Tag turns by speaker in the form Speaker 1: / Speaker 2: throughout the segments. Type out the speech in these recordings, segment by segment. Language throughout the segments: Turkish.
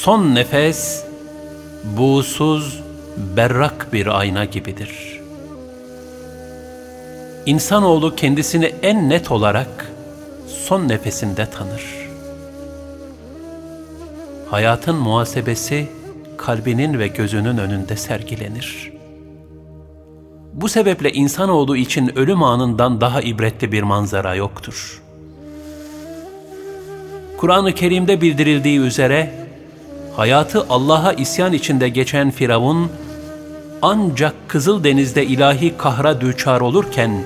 Speaker 1: Son nefes buğsuz, berrak bir ayna gibidir. İnsanoğlu kendisini en net olarak son nefesinde tanır. Hayatın muhasebesi kalbinin ve gözünün önünde sergilenir. Bu sebeple insanoğlu için ölüm anından daha ibretli bir manzara yoktur. Kur'an-ı Kerim'de bildirildiği üzere hayatı Allah'a isyan içinde geçen Firavun ancak Kızıldeniz'de ilahi kahra düçar olurken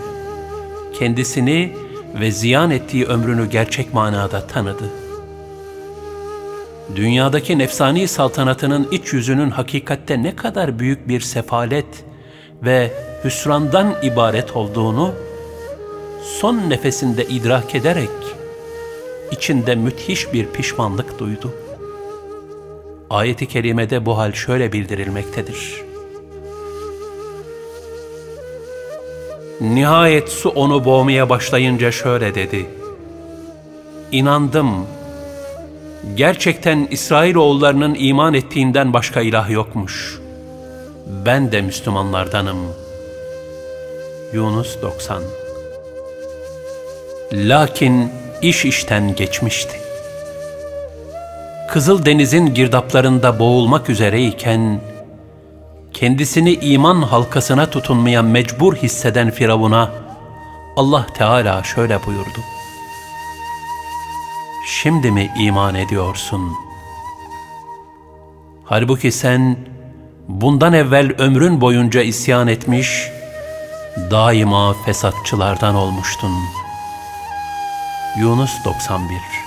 Speaker 1: kendisini ve ziyan ettiği ömrünü gerçek manada tanıdı. Dünyadaki nefsani saltanatının iç yüzünün hakikatte ne kadar büyük bir sefalet ve hüsrandan ibaret olduğunu son nefesinde idrak ederek içinde müthiş bir pişmanlık duydu. Ayet-i kerimede bu hal şöyle bildirilmektedir. Nihayet su onu boğmaya başlayınca şöyle dedi. İnandım. Gerçekten İsrailoğullarının iman ettiğinden başka ilah yokmuş. Ben de Müslümanlardanım. Yunus 90 Lakin iş işten geçmişti. Kızıl Deniz'in girdaplarında boğulmak üzereyken, kendisini iman halkasına tutunmaya mecbur hisseden Firavun'a Allah Teala şöyle buyurdu. Şimdi mi iman ediyorsun? Halbuki sen bundan evvel ömrün boyunca isyan etmiş, daima fesatçılardan olmuştun. Yunus 91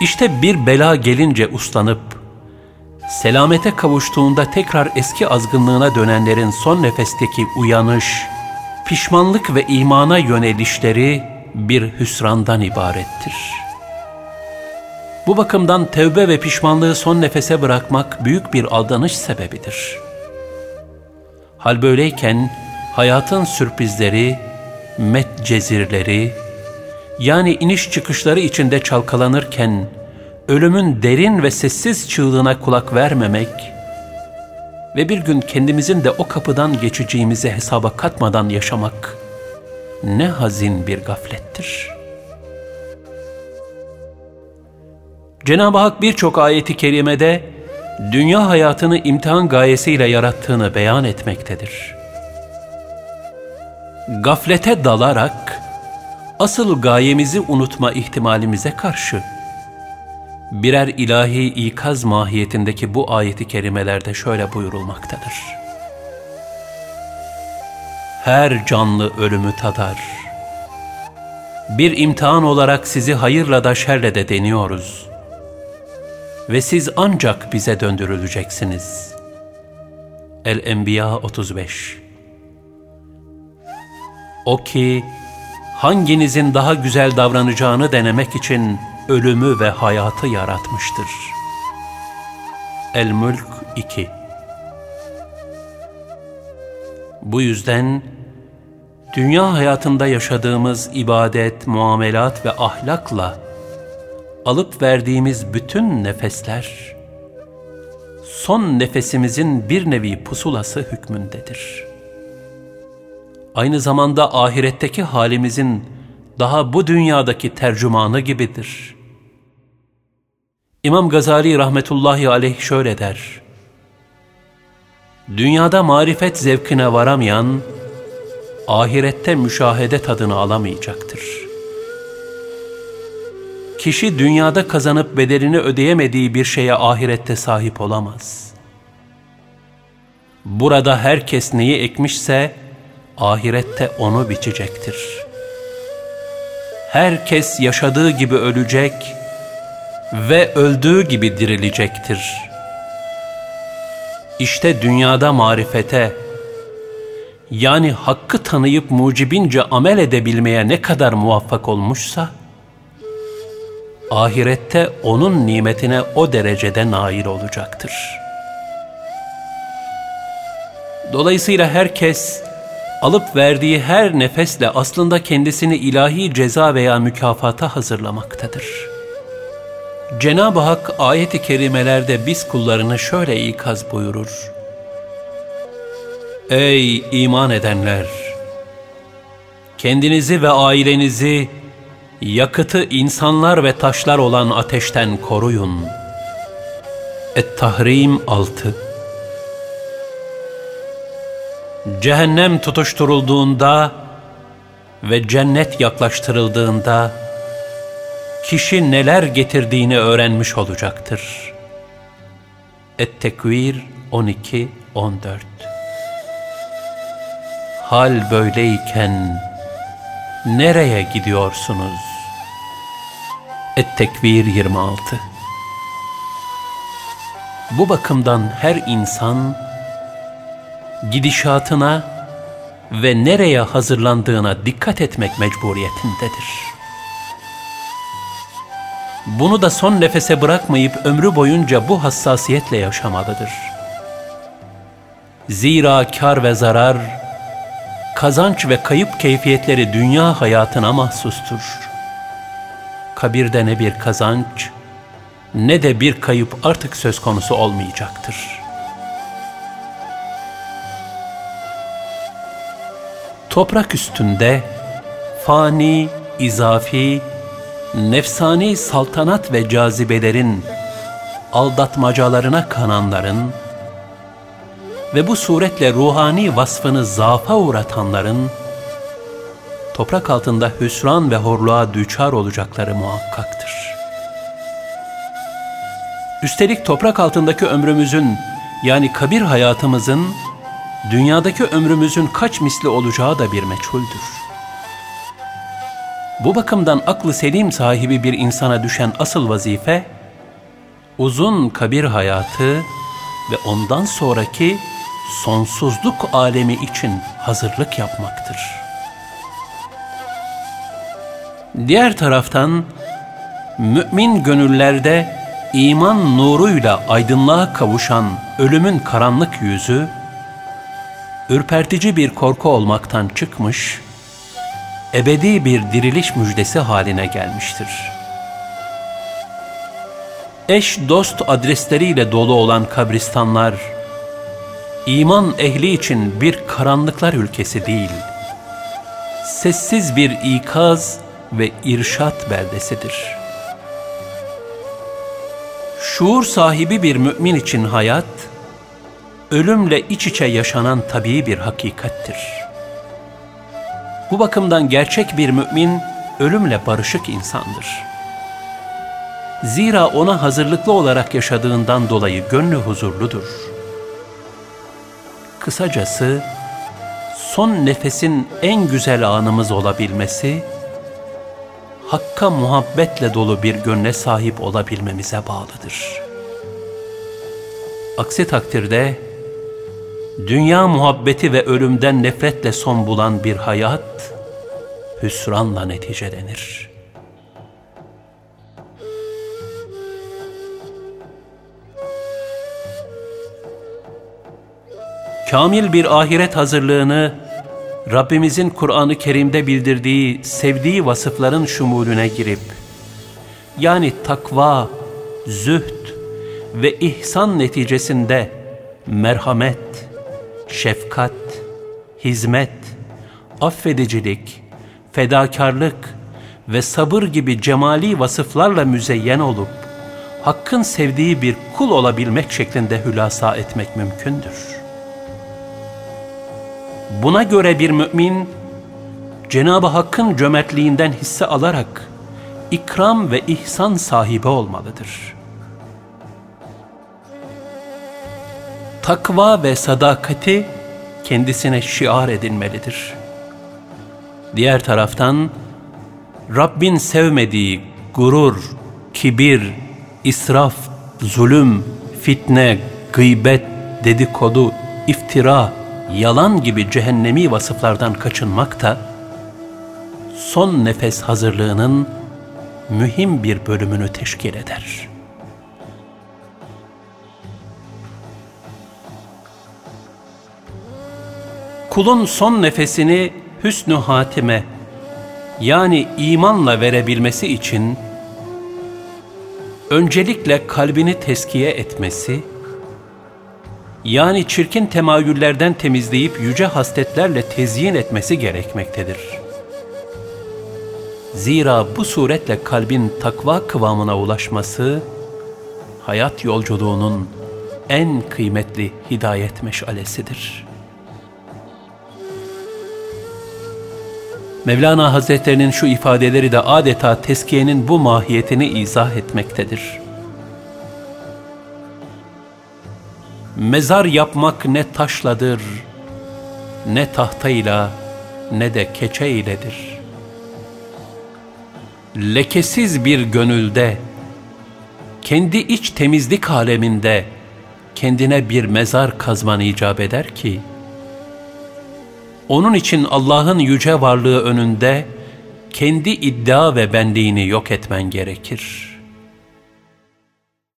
Speaker 1: İşte bir bela gelince uslanıp, selamete kavuştuğunda tekrar eski azgınlığına dönenlerin son nefesteki uyanış, pişmanlık ve imana yönelişleri bir hüsrandan ibarettir. Bu bakımdan tevbe ve pişmanlığı son nefese bırakmak büyük bir aldanış sebebidir. Hal böyleyken hayatın sürprizleri, met cezirleri, yani iniş çıkışları içinde çalkalanırken ölümün derin ve sessiz çığlığına kulak vermemek ve bir gün kendimizin de o kapıdan geçeceğimizi hesaba katmadan yaşamak ne hazin bir gaflettir. Cenab-ı Hak birçok ayeti kerimede dünya hayatını imtihan gayesiyle yarattığını beyan etmektedir. Gaflete dalarak asıl gayemizi unutma ihtimalimize karşı birer ilahi ikaz mahiyetindeki bu ayeti kerimelerde şöyle buyurulmaktadır. Her canlı ölümü tadar. Bir imtihan olarak sizi hayırla da şerle de deniyoruz. Ve siz ancak bize döndürüleceksiniz. El-Enbiya 35 O ki, hanginizin daha güzel davranacağını denemek için ölümü ve hayatı yaratmıştır. El-Mülk 2 Bu yüzden dünya hayatında yaşadığımız ibadet, muamelat ve ahlakla alıp verdiğimiz bütün nefesler son nefesimizin bir nevi pusulası hükmündedir. Aynı zamanda ahiretteki halimizin daha bu dünyadaki tercümanı gibidir. İmam Gazali rahmetullahi aleyh şöyle der. Dünyada marifet zevkine varamayan, ahirette müşahede tadını alamayacaktır. Kişi dünyada kazanıp bedelini ödeyemediği bir şeye ahirette sahip olamaz. Burada herkes neyi ekmişse, ahirette onu biçecektir. Herkes yaşadığı gibi ölecek ve öldüğü gibi dirilecektir. İşte dünyada marifete, yani hakkı tanıyıp mucibince amel edebilmeye ne kadar muvaffak olmuşsa, ahirette onun nimetine o derecede nail olacaktır. Dolayısıyla herkes, alıp verdiği her nefesle aslında kendisini ilahi ceza veya mükafata hazırlamaktadır. Cenab-ı Hak ayet-i kerimelerde biz kullarını şöyle ikaz buyurur. Ey iman edenler! Kendinizi ve ailenizi yakıtı insanlar ve taşlar olan ateşten koruyun. Et-Tahrim 6 Cehennem tutuşturulduğunda ve cennet yaklaştırıldığında kişi neler getirdiğini öğrenmiş olacaktır. Et-Tekvir 12-14 Hal böyleyken nereye gidiyorsunuz? Et-Tekvir 26 Bu bakımdan her insan gidişatına ve nereye hazırlandığına dikkat etmek mecburiyetindedir. Bunu da son nefese bırakmayıp ömrü boyunca bu hassasiyetle yaşamalıdır. Zira kar ve zarar, kazanç ve kayıp keyfiyetleri dünya hayatına mahsustur. Kabirde ne bir kazanç, ne de bir kayıp artık söz konusu olmayacaktır. Toprak üstünde fani, izafi, nefsani saltanat ve cazibelerin aldatmacalarına kananların ve bu suretle ruhani vasfını zaafa uğratanların toprak altında hüsran ve horluğa düçar olacakları muhakkaktır. Üstelik toprak altındaki ömrümüzün yani kabir hayatımızın dünyadaki ömrümüzün kaç misli olacağı da bir meçhuldür. Bu bakımdan aklı selim sahibi bir insana düşen asıl vazife, uzun kabir hayatı ve ondan sonraki sonsuzluk alemi için hazırlık yapmaktır. Diğer taraftan, mümin gönüllerde iman nuruyla aydınlığa kavuşan ölümün karanlık yüzü, ürpertici bir korku olmaktan çıkmış, ebedi bir diriliş müjdesi haline gelmiştir. Eş dost adresleriyle dolu olan kabristanlar, iman ehli için bir karanlıklar ülkesi değil, sessiz bir ikaz ve irşat beldesidir. Şuur sahibi bir mümin için hayat, ölümle iç içe yaşanan tabii bir hakikattir.'' Bu bakımdan gerçek bir mümin ölümle barışık insandır. Zira ona hazırlıklı olarak yaşadığından dolayı gönlü huzurludur. Kısacası son nefesin en güzel anımız olabilmesi, Hakka muhabbetle dolu bir gönle sahip olabilmemize bağlıdır. Aksi takdirde, dünya muhabbeti ve ölümden nefretle son bulan bir hayat, hüsranla neticelenir. Kamil bir ahiret hazırlığını, Rabbimizin Kur'an-ı Kerim'de bildirdiği, sevdiği vasıfların şumulüne girip, yani takva, zühd ve ihsan neticesinde merhamet, şefkat, hizmet, affedicilik, fedakarlık ve sabır gibi cemali vasıflarla müzeyyen olup, Hakk'ın sevdiği bir kul olabilmek şeklinde hülasa etmek mümkündür. Buna göre bir mümin, Cenab-ı Hakk'ın cömertliğinden hisse alarak, ikram ve ihsan sahibi olmalıdır.'' Takva ve sadakati kendisine şiar edinmelidir. Diğer taraftan Rabbin sevmediği gurur, kibir, israf, zulüm, fitne, gıybet, dedikodu, iftira, yalan gibi cehennemi vasıflardan kaçınmak da son nefes hazırlığının mühim bir bölümünü teşkil eder.'' Kulun son nefesini hüsnü hatime yani imanla verebilmesi için öncelikle kalbini teskiye etmesi, yani çirkin temayüllerden temizleyip yüce hasletlerle tezyin etmesi gerekmektedir. Zira bu suretle kalbin takva kıvamına ulaşması, hayat yolculuğunun en kıymetli hidayet meşalesidir. Mevlana Hazretlerinin şu ifadeleri de adeta teskiyenin bu mahiyetini izah etmektedir. Mezar yapmak ne taşladır, ne tahtayla, ne de keçe iledir. Lekesiz bir gönülde, kendi iç temizlik aleminde, kendine bir mezar kazman icap eder ki, onun için Allah'ın yüce varlığı önünde kendi iddia ve benliğini yok etmen gerekir.''